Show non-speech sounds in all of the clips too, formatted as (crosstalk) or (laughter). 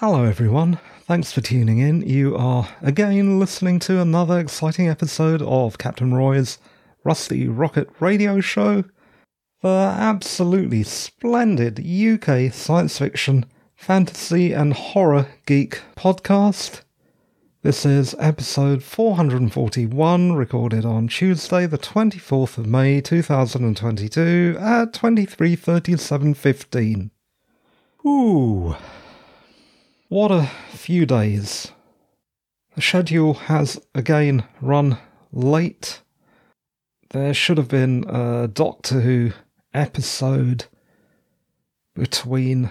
Hello, everyone. Thanks for tuning in. You are again listening to another exciting episode of Captain Roy's Rusty Rocket Radio Show, the absolutely splendid UK science fiction, fantasy, and horror geek podcast. This is episode 441, recorded on Tuesday, the 24th of May 2022 at 23:37:15. Ooh. What a few days. The schedule has again run late. There should have been a Doctor Who episode between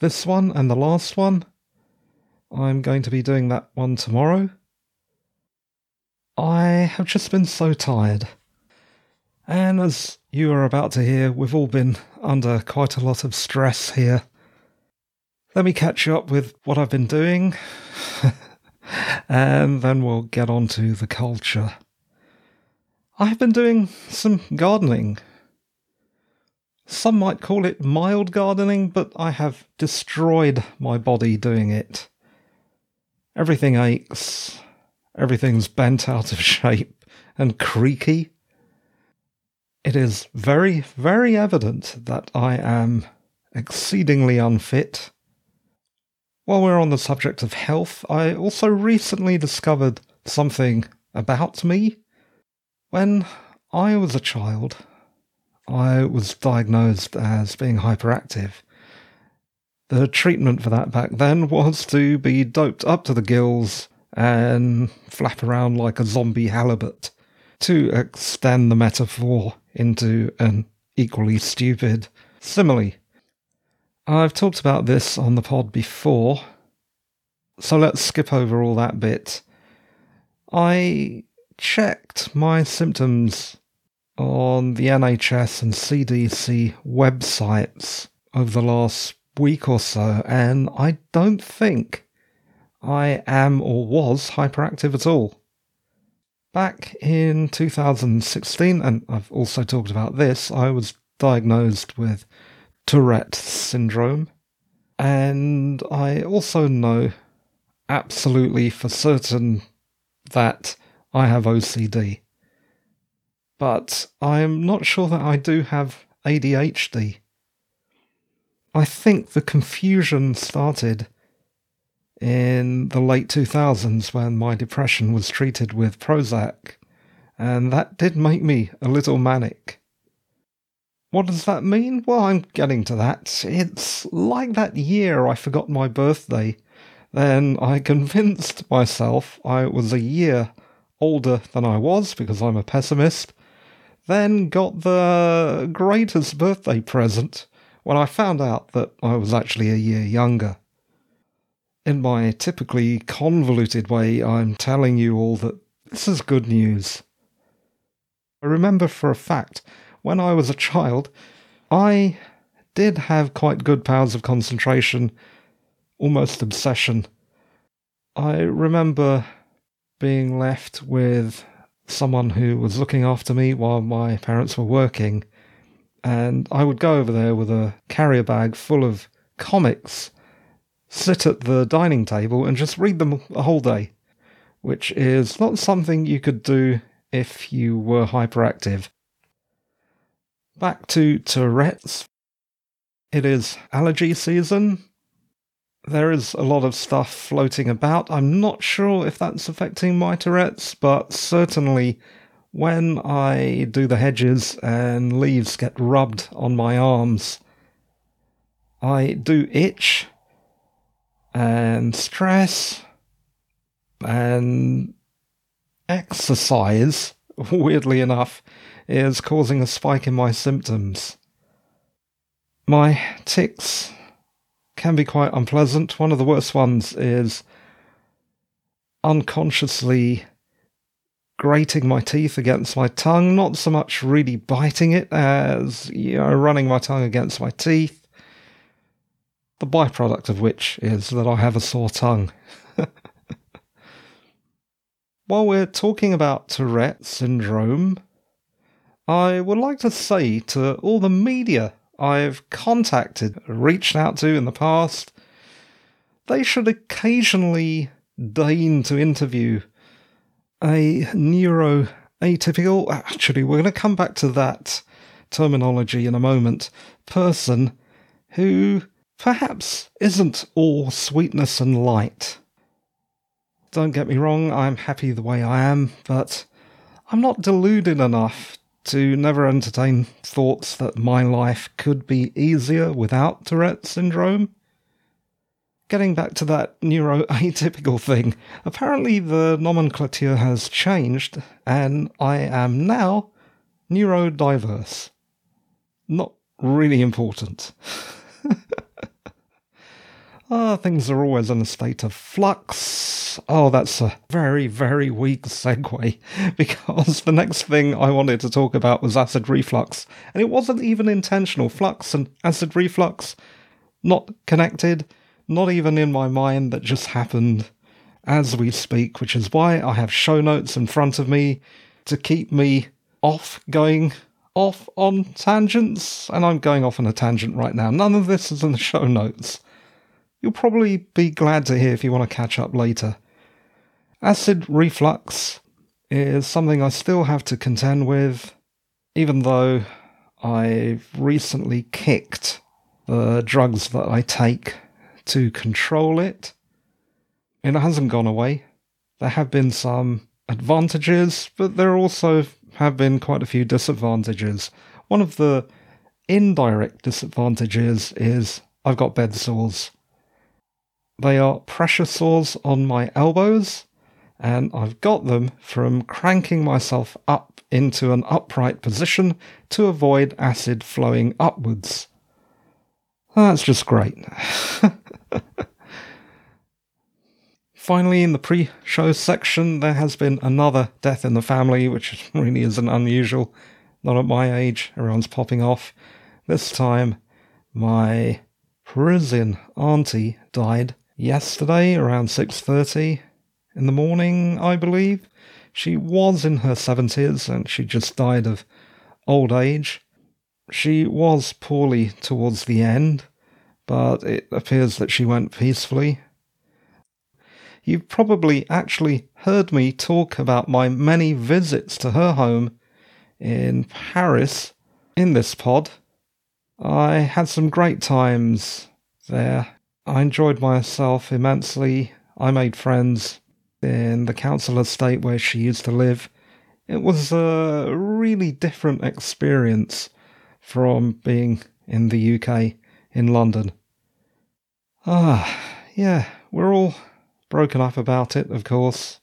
this one and the last one. I'm going to be doing that one tomorrow. I have just been so tired. And as you are about to hear, we've all been under quite a lot of stress here let me catch you up with what I've been doing, (laughs) and then we'll get on to the culture. I've been doing some gardening. Some might call it mild gardening, but I have destroyed my body doing it. Everything aches, everything's bent out of (laughs) shape and creaky. It is very, very evident that I am exceedingly unfit while we're on the subject of health, I also recently discovered something about me. When I was a child, I was diagnosed as being hyperactive. The treatment for that back then was to be doped up to the gills and flap around like a zombie halibut, to extend the metaphor into an equally stupid simile. I've talked about this on the pod before, so let's skip over all that bit. I checked my symptoms on the NHS and CDC websites over the last week or so, and I don't think I am or was hyperactive at all. Back in 2016, and I've also talked about this, I was diagnosed with Tourette syndrome. And I also know absolutely for certain that I have OCD. But I'm not sure that I do have ADHD. I think the confusion started in the late 2000s when my depression was treated with Prozac, and that did make me a little manic. What does that mean? Well, I'm getting to that. It's like that year I forgot my birthday. Then I (laughs) convinced myself I was a year older than I was because I'm a pessimist. Then got the greatest birthday present when I found out that I was actually a year younger. In my typically convoluted way, I'm telling you all that this is good news. I remember for a fact when I was a child, I did have quite good powers of concentration, almost obsession. I remember being left with someone who was looking after me while my parents were working, and I would go over there with a carrier bag full of comics, sit at the dining table, and just read them a whole day, which is not something you could do if you were hyperactive. Back to Tourette's. It is allergy season. There is a lot of stuff floating about. I'm not sure if that's affecting my Tourette's, but certainly when I do the hedges and leaves get rubbed on my arms, I do itch and stress and exercise, (laughs) weirdly enough, is causing a spike in my symptoms. My tics can be quite unpleasant. One of the worst ones is unconsciously grating my teeth against my tongue, not so much really biting it as you know, running my tongue against my teeth. The byproduct of which is that I have a sore tongue. (laughs) While we're talking about Tourette syndrome, I would like to say to all the media I've contacted, reached out to in the past, they should occasionally deign to interview a neuroatypical, actually, we're going to come back to that terminology in a moment, person who perhaps isn't all sweetness and light. Don't get me wrong, I'm happy the way I am, but I'm not deluded enough to never entertain thoughts that my life could be easier without Tourette syndrome. Getting back to that neuroatypical thing, apparently the nomenclature has changed, and I am now neurodiverse. Not really important. (laughs) Ah, things are always in a state of flux. Oh, that's a very, very weak segue (laughs) because the next thing I wanted to talk about was acid reflux. And it wasn't even intentional. Flux and acid reflux, not connected, not even in my mind, that just happened as we speak, which is why I have show notes in front of me to keep me off going off on tangents. And I'm going off on a tangent right now. None of this is in the show notes. You'll probably be glad to hear if you want to catch up later. Acid reflux is something I still have to contend with, even though I've recently kicked the drugs that I take to control it. It hasn't gone away. There have been some advantages, but there also have been quite a few disadvantages. One of the indirect disadvantages is I've got bed sores. They are pressure sores on my elbows, and I've got them from cranking myself up into an upright position to avoid acid flowing upwards. That's just great. (laughs) Finally, in the pre show section, there has been another death in the family, which (laughs) really isn't unusual. Not at my age, everyone's popping off. This time, my Parisian auntie died yesterday around 6:30 in the morning, I believe. She was in her 70s and she just died of old age. She was poorly towards the end, but it appears that she went peacefully. You've probably actually heard me talk about my many visits to her home in Paris in this pod. I had some great times there. I enjoyed myself immensely. I made friends in the council estate where she used to live. It was a really different experience from being in the UK, in London. Ah, yeah, we're all broken up about it, of course.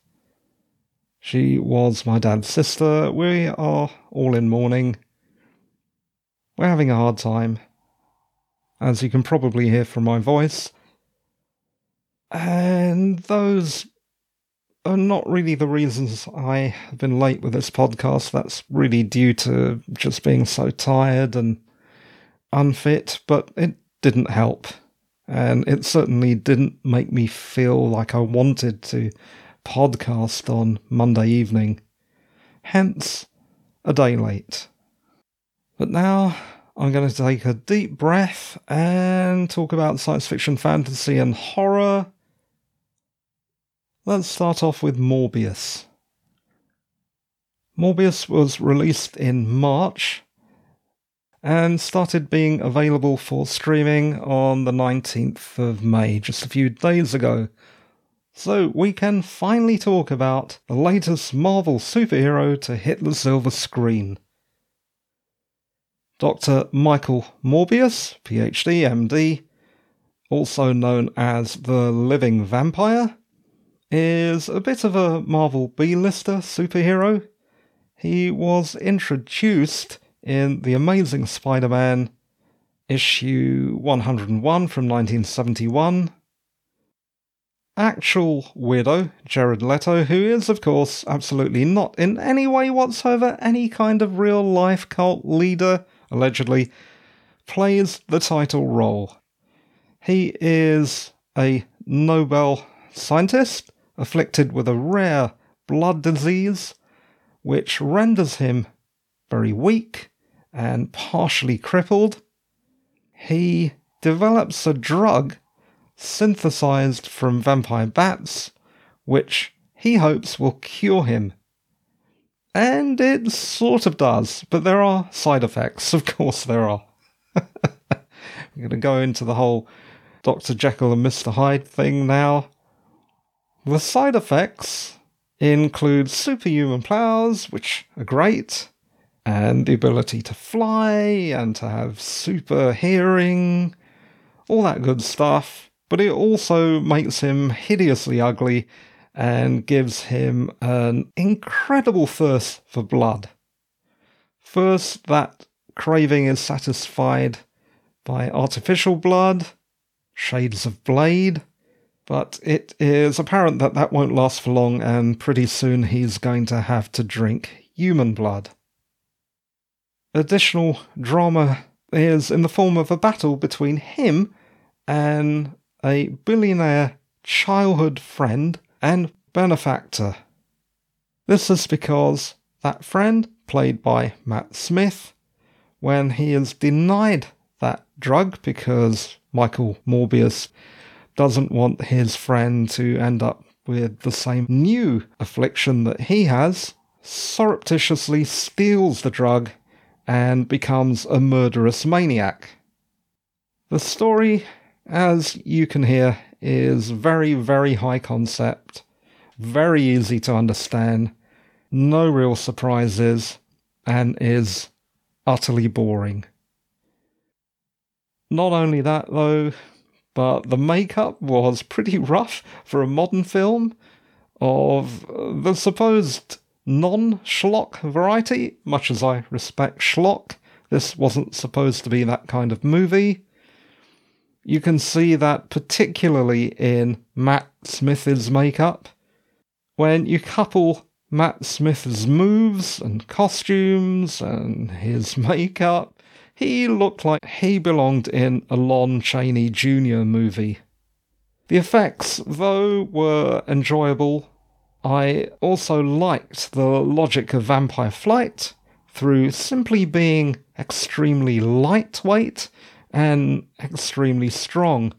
She was my dad's sister. We are all in mourning. We're having a hard time as you can probably hear from my voice. And those are not really the reasons I have been late with this podcast. That's really due to just being so tired and unfit, but it didn't help. And it certainly didn't make me feel like I wanted to podcast on Monday evening. Hence, a day late. But now I'm going to take a deep breath and talk about science fiction, fantasy, and horror. Let's start off with Morbius. Morbius was released in March and started being available for streaming on the 19th of May, just a few days ago. So we can finally talk about the latest Marvel superhero to hit the silver screen. Dr. Michael Morbius, PhD, MD, also known as the Living Vampire, is a bit of a Marvel B-lister superhero. He was introduced in The Amazing Spider Man issue 101 from 1971. Actual weirdo, Jared Leto, who is, of course, absolutely not in any way whatsoever any kind of real life cult leader allegedly, plays the title role. He is a Nobel scientist afflicted with a rare blood disease which renders him very weak and partially crippled. He develops a drug synthesized from vampire bats, which he hopes will cure him. And it sort of does, but there are side effects. (laughs) Of course, there are. (laughs) We're going to go into the whole Dr. Jekyll and Mr. Hyde thing now. The side effects include superhuman powers, which are great, and the ability to fly and to have super hearing, all that good stuff. But it also makes him hideously ugly and gives him an incredible thirst for blood. First, that craving is satisfied by artificial blood, shades of blade, but it is apparent that that won't last for long, and pretty soon he's going to have to drink human blood. Additional drama is in the form of a battle between him and a billionaire childhood friend and benefactor. This is because that friend, played by Matt Smith, when he is denied that drug because Michael Morbius doesn't want his friend to end up with the same new affliction that he has, surreptitiously steals the drug and becomes a murderous maniac. The story, as you can hear, is very, very high concept, very easy to understand, no real surprises, and is utterly boring. Not only that, though, but the makeup was pretty rough for a modern film of uh, the supposed non schlock variety. Much as I respect schlock, this wasn't supposed to be that kind of movie. You can see that particularly in Matt Smith's makeup. When you couple Matt Smith's moves and costumes and his (laughs) makeup, he looked like he belonged in a Lon Chaney Jr. movie. The effects, though, were enjoyable. I also liked the logic of Vampire Flight through simply being extremely lightweight and extremely strong.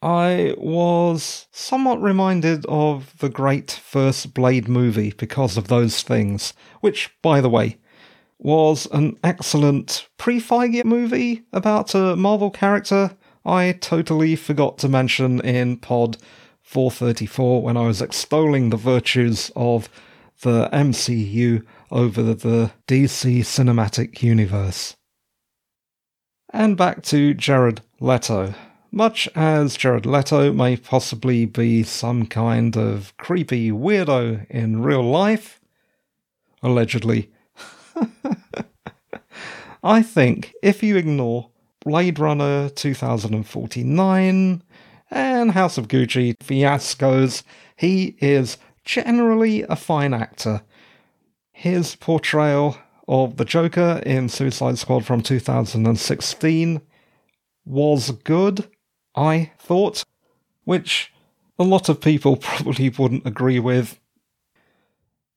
I was somewhat reminded of the great first Blade movie because of those things, which, by the way, was an excellent pre Feige movie about a Marvel character I totally forgot to mention in Pod 434 when I was extolling the virtues of the MCU over the DC cinematic universe. And back to Jared Leto. Much as Jared Leto may possibly be some kind of creepy weirdo in real life, allegedly, (laughs) I think if you ignore Blade Runner 2049 and House of Gucci fiascos, he is generally a fine actor. His portrayal of the Joker in Suicide Squad from 2016 was good, I thought, which a lot of people (laughs) probably wouldn't agree with.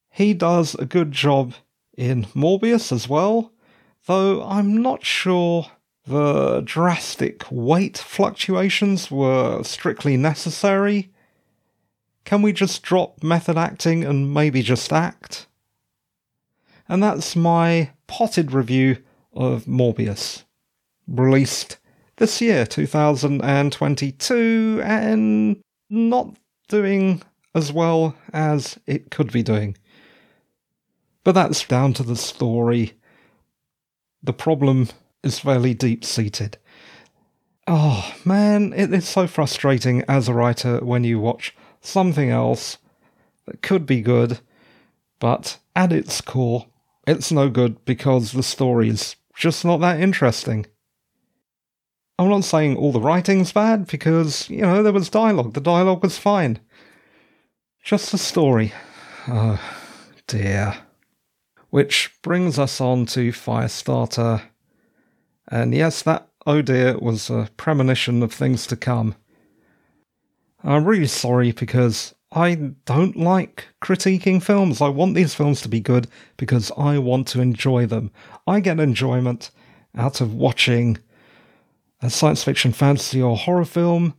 He does a good job in Morbius as well, though I'm not sure the drastic weight fluctuations were strictly necessary. Can we just drop method acting and maybe just act? And that's my potted review of Morbius, released this year, 2022, and not doing as well as it could be doing. But that's down to the story. The problem is fairly deep seated. Oh man, it is so frustrating as a writer when you watch something else that could be good, but at its core, it's no good because the story's just not that interesting. I'm not saying all the writing's bad because, you know, there was dialogue. The dialogue was fine. Just the story. Oh, dear. Which brings us on to Firestarter. And yes, that oh dear was a premonition of things to come. I'm really sorry because I don't like critiquing films. I want these films to be good because I want to enjoy them. I get enjoyment out of watching a science fiction, fantasy, or horror film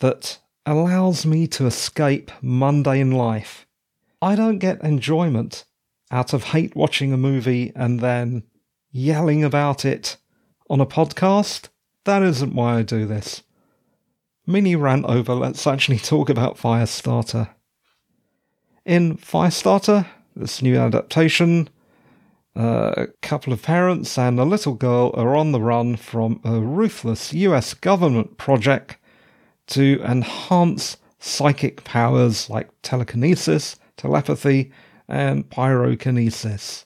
that allows me to escape mundane life. I don't get enjoyment out of hate watching a movie and then yelling about it on a podcast. That isn't why I do this. Mini rant over, let's actually (laughs) talk about Firestarter. In Firestarter, this new adaptation, a couple of parents and a little girl are on the run from a ruthless US government project to enhance psychic powers like telekinesis, telepathy, and pyrokinesis.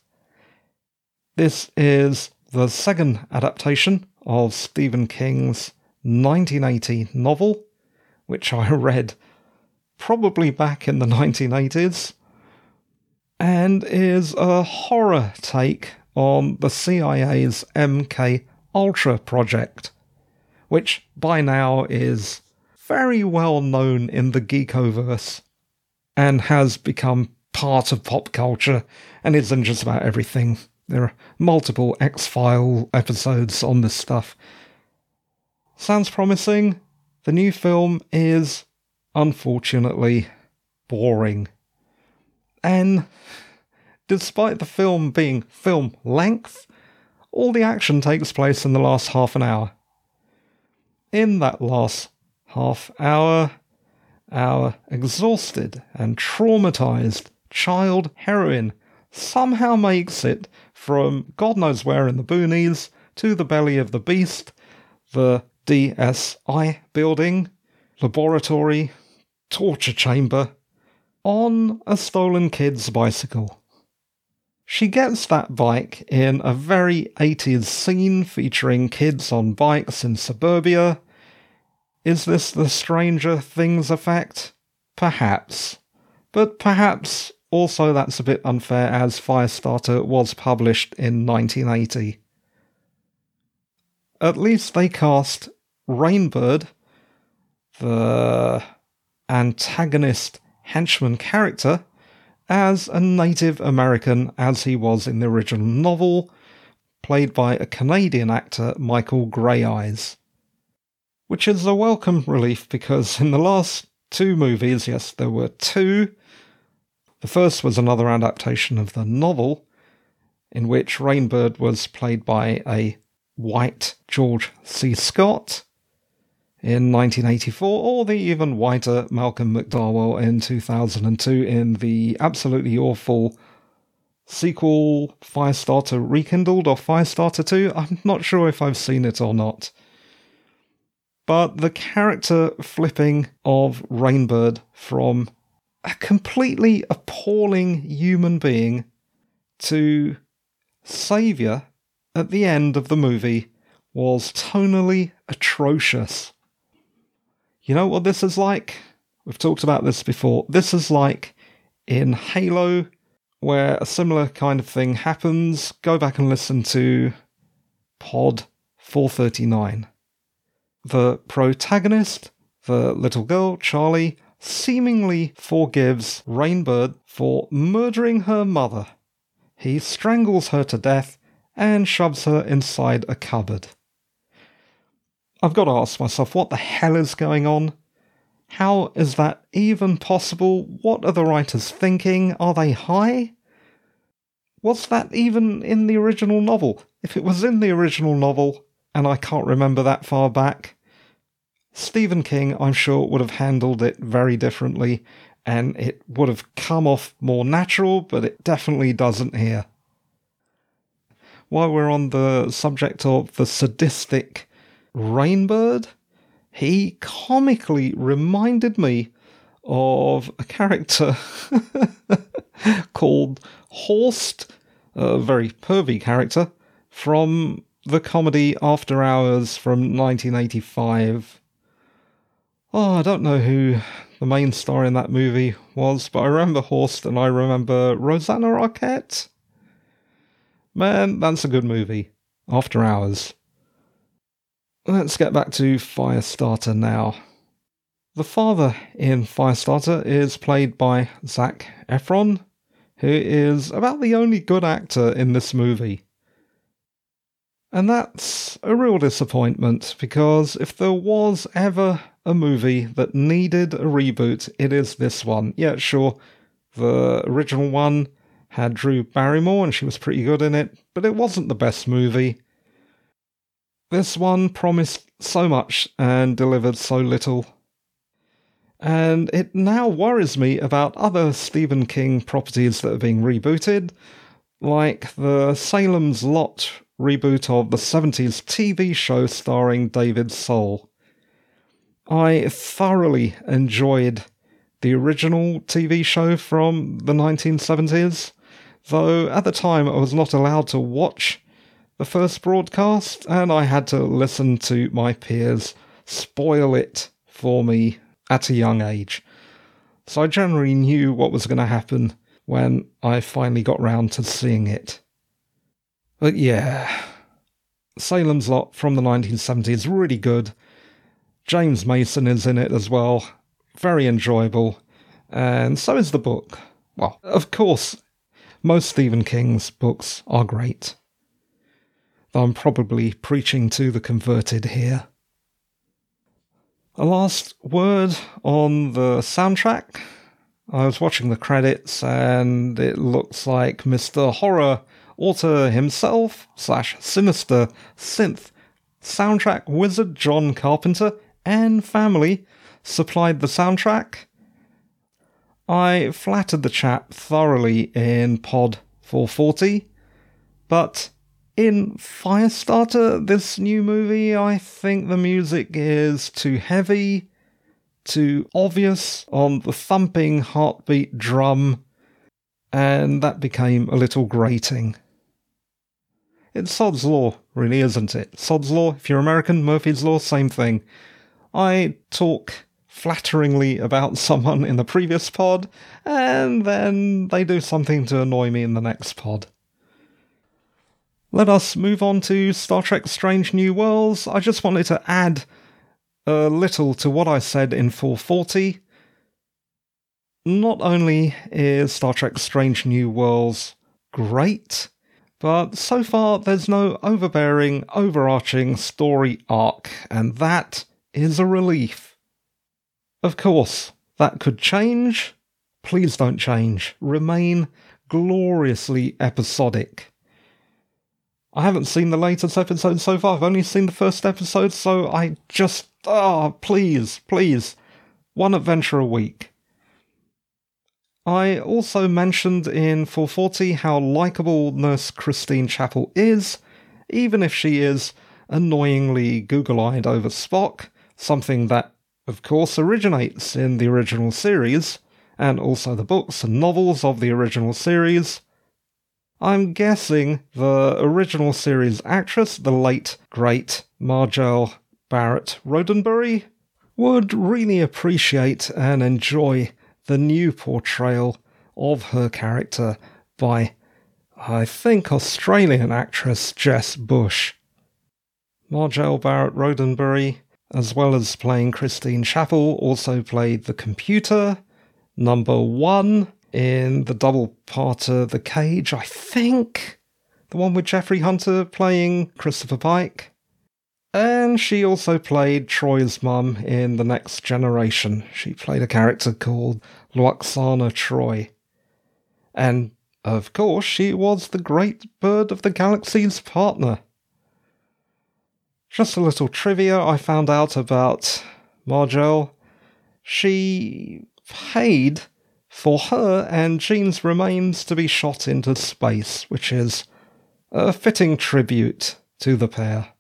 This is the second adaptation of Stephen King's 1980 novel, which I (laughs) read probably back in the 1980s, and is a horror take on the CIA's MK Ultra project, which by now is very well known in the geekoverse and has become part of pop culture and isn't just about everything. There are multiple X File episodes on this stuff. Sounds promising. The new film is, unfortunately, boring. And despite the film being film length, all the action takes place in the last half an hour. In that last half hour, our exhausted and traumatized child heroine somehow makes it from God knows where in the boonies to the belly of the beast, the DSI building, laboratory, torture chamber, on a stolen kid's bicycle. She gets that bike in a very 80s scene featuring kids on bikes in suburbia. Is this the Stranger Things effect? Perhaps. But perhaps also that's a bit unfair as Firestarter was published in 1980. At least they cast Rainbird, the antagonist henchman character, as a Native American as he was in the original novel, played by a Canadian actor, Michael Greyeyes. Which is a welcome relief because in the last two movies, yes, there were two, the first was another adaptation of the novel, in which Rainbird was played by a white George C. Scott in 1984, or the even whiter Malcolm McDowell in 2002 in the absolutely awful sequel Firestarter Rekindled or Firestarter 2. I'm not sure if I've seen it or not. But the character flipping of Rainbird from a completely appalling human being to saviour at the end of the movie was tonally atrocious. You know what this is like? We've talked about this before. This is like in Halo, where a similar kind of thing happens. Go back and listen to Pod 439. The protagonist, the little girl, Charlie, seemingly forgives Rainbird for murdering her mother. He strangles her to death and shoves her inside a cupboard. I've got to ask myself, what the hell is going on? How is that even possible? What are the writers thinking? Are they high? Was that even in the original novel? If it was in the original novel, and I can't remember that far back, Stephen King, I'm sure, would have handled it very differently and it would have come off more natural, but it definitely doesn't here. While we're on the subject of the sadistic Rainbird, he comically reminded me of a character (laughs) called Horst, a very pervy character, from the comedy After Hours from 1985 Oh, I don't know who the main star in that movie was, but I remember Horst and I remember Rosanna Arquette. Man, that's a good movie. After Hours. Let's get back to Firestarter now. The father in Firestarter is played by Zac Efron, who is about the only good actor in this movie. And that's a real disappointment because if there was ever a movie that needed a reboot, it is this one. Yeah, sure, the original one had Drew Barrymore and she was pretty good in it, but it wasn't the best movie. This one promised so much and delivered so little. And it now worries me about other Stephen King properties that are being rebooted, like the Salem's Lot reboot of the 70s TV show starring David Soul. I thoroughly enjoyed the original TV show from the 1970s, though at the time I was not allowed to watch the first broadcast and I had to listen to my peers spoil it for me at a young age. So I generally knew what was going to happen when I finally got round to seeing it. But yeah, Salem's Lot from the 1970s, is really good. James Mason is in it as well. Very enjoyable. And so is the book. Well, of course, most Stephen King's books are great. Though I'm probably preaching to the converted here. A last word on the soundtrack. I was watching the credits and it looks like Mr. Horror author himself slash sinister synth soundtrack wizard John Carpenter and family supplied the soundtrack. I flattered the chap thoroughly in Pod 440, but in Firestarter, this new movie, I think the music is too heavy, too obvious on the thumping heartbeat drum, and that became a little grating. It's Sod's Law, really, isn't it? Sod's Law, if you're American, Murphy's Law, same thing. I talk flatteringly about (laughs) someone in the previous pod, and then they do something to annoy me in the next pod. Let us move on to Star Trek Strange New Worlds. I just wanted to add a little to what I said in 440. Not only is Star Trek Strange New Worlds great, but so far there's no overbearing, overarching story arc, and that is a relief. Of course, that could change. Please don't change. Remain gloriously episodic. I haven't seen the latest episode so far. I've only seen the first episode, so I just oh, please, please, one adventure a week. I also mentioned in 440 how likable Nurse Christine Chapel is, even if she is annoyingly Google eyed over Spock, something that, of course, originates in the original series, and also the books and novels of the original series. I'm guessing the original series actress, the late, great Majel Barrett Roddenberry, would really appreciate and enjoy the new portrayal of her character by, I think, Australian actress Jess Bush. Majel Barrett Roddenberry, as well as playing Christine Chapel, also played the computer, number one in the double parter The Cage, I think. The one with Jeffrey Hunter playing Christopher Pike. And she also played Troi's mum in The Next Generation. She played a character called Lwaxana Troi. And, of course, she was the great bird of the galaxy's partner. Just a little trivia I found out about Majel. She paid for her and Gene's remains to be shot into space, which is a fitting tribute to the pair.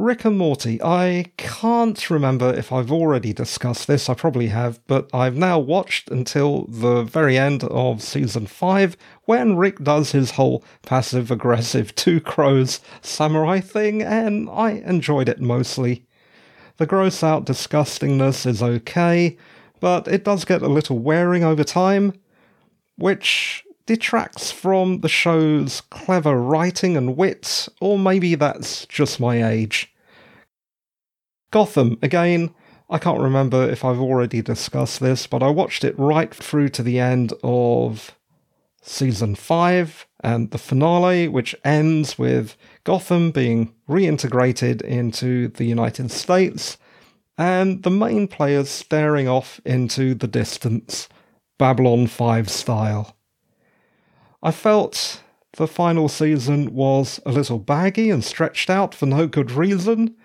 Rick and Morty. I can't remember if I've already discussed this, I probably have, but I've now watched until the very end of season 5 when Rick does his whole passive aggressive (laughs) two crows samurai thing, and I enjoyed it mostly. The gross out disgustingness is okay, but it does get a little wearing over time, which detracts from the show's clever writing and wit, or maybe that's just my age. Gotham, again, I can't remember if I've already discussed this, but I watched it right through to the end of season 5 and the finale, which ends with Gotham being reintegrated into the United States and the main players staring off into the distance, Babylon 5 style. I felt the final season was a little baggy and stretched out for no good reason,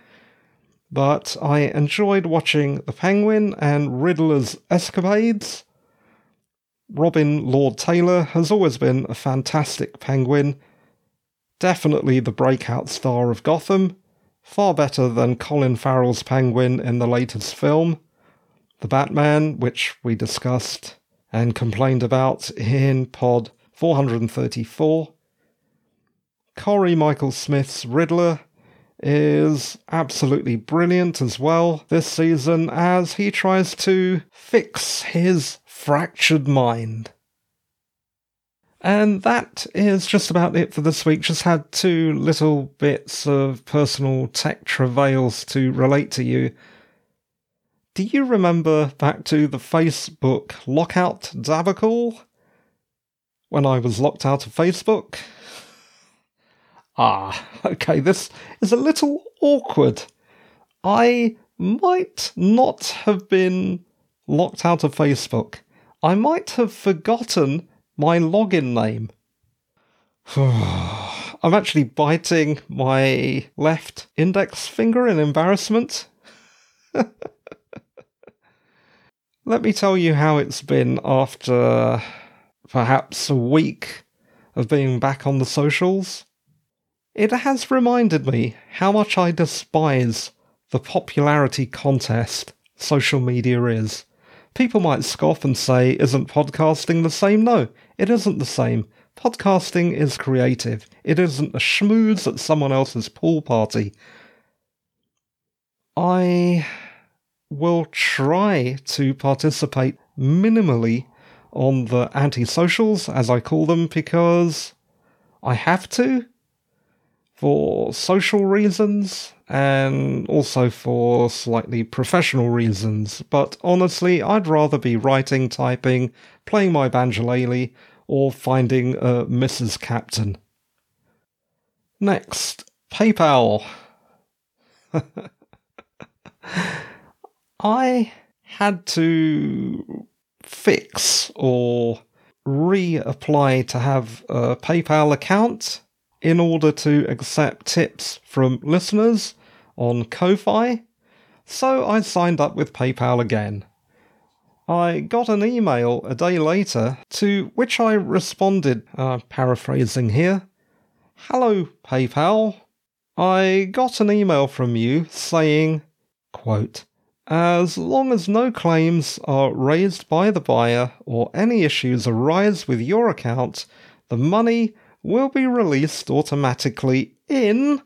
but I enjoyed watching the Penguin and Riddler's escapades. Robin Lord Taylor has always been a fantastic Penguin, definitely the breakout star of Gotham, far better than Colin Farrell's Penguin in the latest film, The Batman, which we discussed and complained about in Pod 434. Cory Michael Smith's Riddler is absolutely brilliant as well this season as he tries to fix his fractured mind. And that is just about it for this week. Just had two little bits of personal tech travails to relate to you. Do you remember back to the Facebook lockout debacle? When I was locked out of Facebook? Ah, okay, this is a little awkward. I might not have been locked out of Facebook. I might have forgotten my login name. (sighs) I'm actually biting my left index finger in embarrassment. (laughs) Let me tell you how it's been after perhaps a week of being back on the socials. It has reminded me how much I despise the popularity contest social media is. People might scoff and say, Isn't podcasting the same? No, it isn't the same. Podcasting is creative. It isn't a schmooze at someone else's pool party. I will try to participate minimally on the anti-socials, as I call them, because I have to for social reasons and also for slightly professional reasons. But honestly, I'd rather be writing, typing, playing my banjolele, or finding a Mrs. Captain. Next, PayPal. (laughs) I had to fix or reapply to have a PayPal account in order to accept tips from listeners on Ko-Fi, so I signed up with PayPal again. I got an email a day later to which I responded, uh, paraphrasing here Hello, PayPal. I got an email from you saying, quote, as long as no claims are raised by the buyer or any issues arise with your account, the money will be released automatically in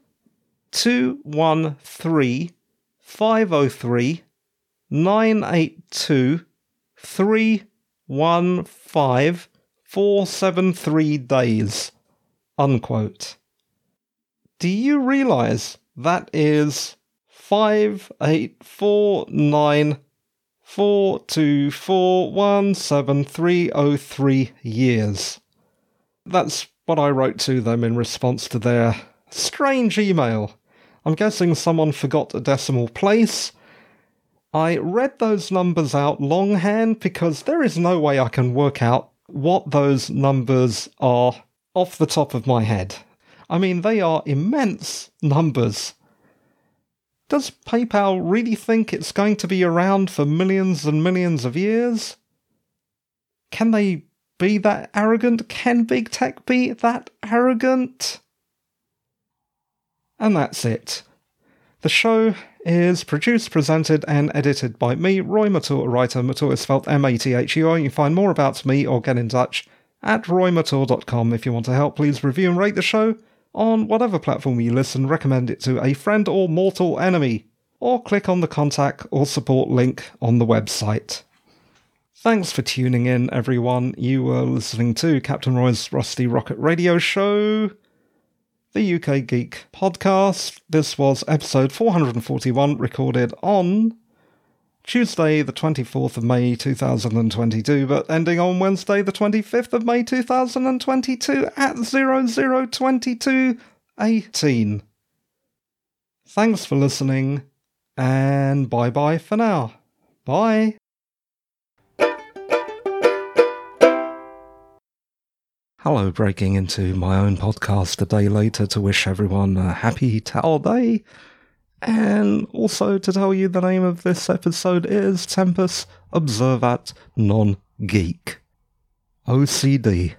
213 503 982 315 473 days. Unquote. Do you realize that is 5849 42417 years? That's what I wrote to them in response to their strange email. I'm guessing someone forgot a decimal place. I read those numbers out longhand because there is no way I can work out what those numbers are off the top of my head. I mean, they are immense numbers. Does PayPal really think it's going to be around for millions and millions of years? Can they be that arrogant? Can big tech be that arrogant? And that's it. The show is produced, presented, and edited by me, Roy Mathur, writer. Mathur is spelled M A T H U R. You can find more about me or get in touch at roymathur.com. If you want to help, please review and rate the show on whatever platform you listen. Recommend it to a friend or mortal enemy, or click on the contact or support link on the website. Thanks for tuning in, everyone. You were listening to Captain Roy's Rusty Rocket Radio Show, the UK Geek podcast. This was episode 441, recorded on Tuesday, the 24th of May 2022, but ending on Wednesday, the 25th of May 2022 at 002218. Thanks for listening And bye bye for now. Bye. Hello, breaking into my own podcast a day later to wish everyone a happy Towel Day. And also to tell you the name of this episode is Tempus Observat Non Geek. OCD.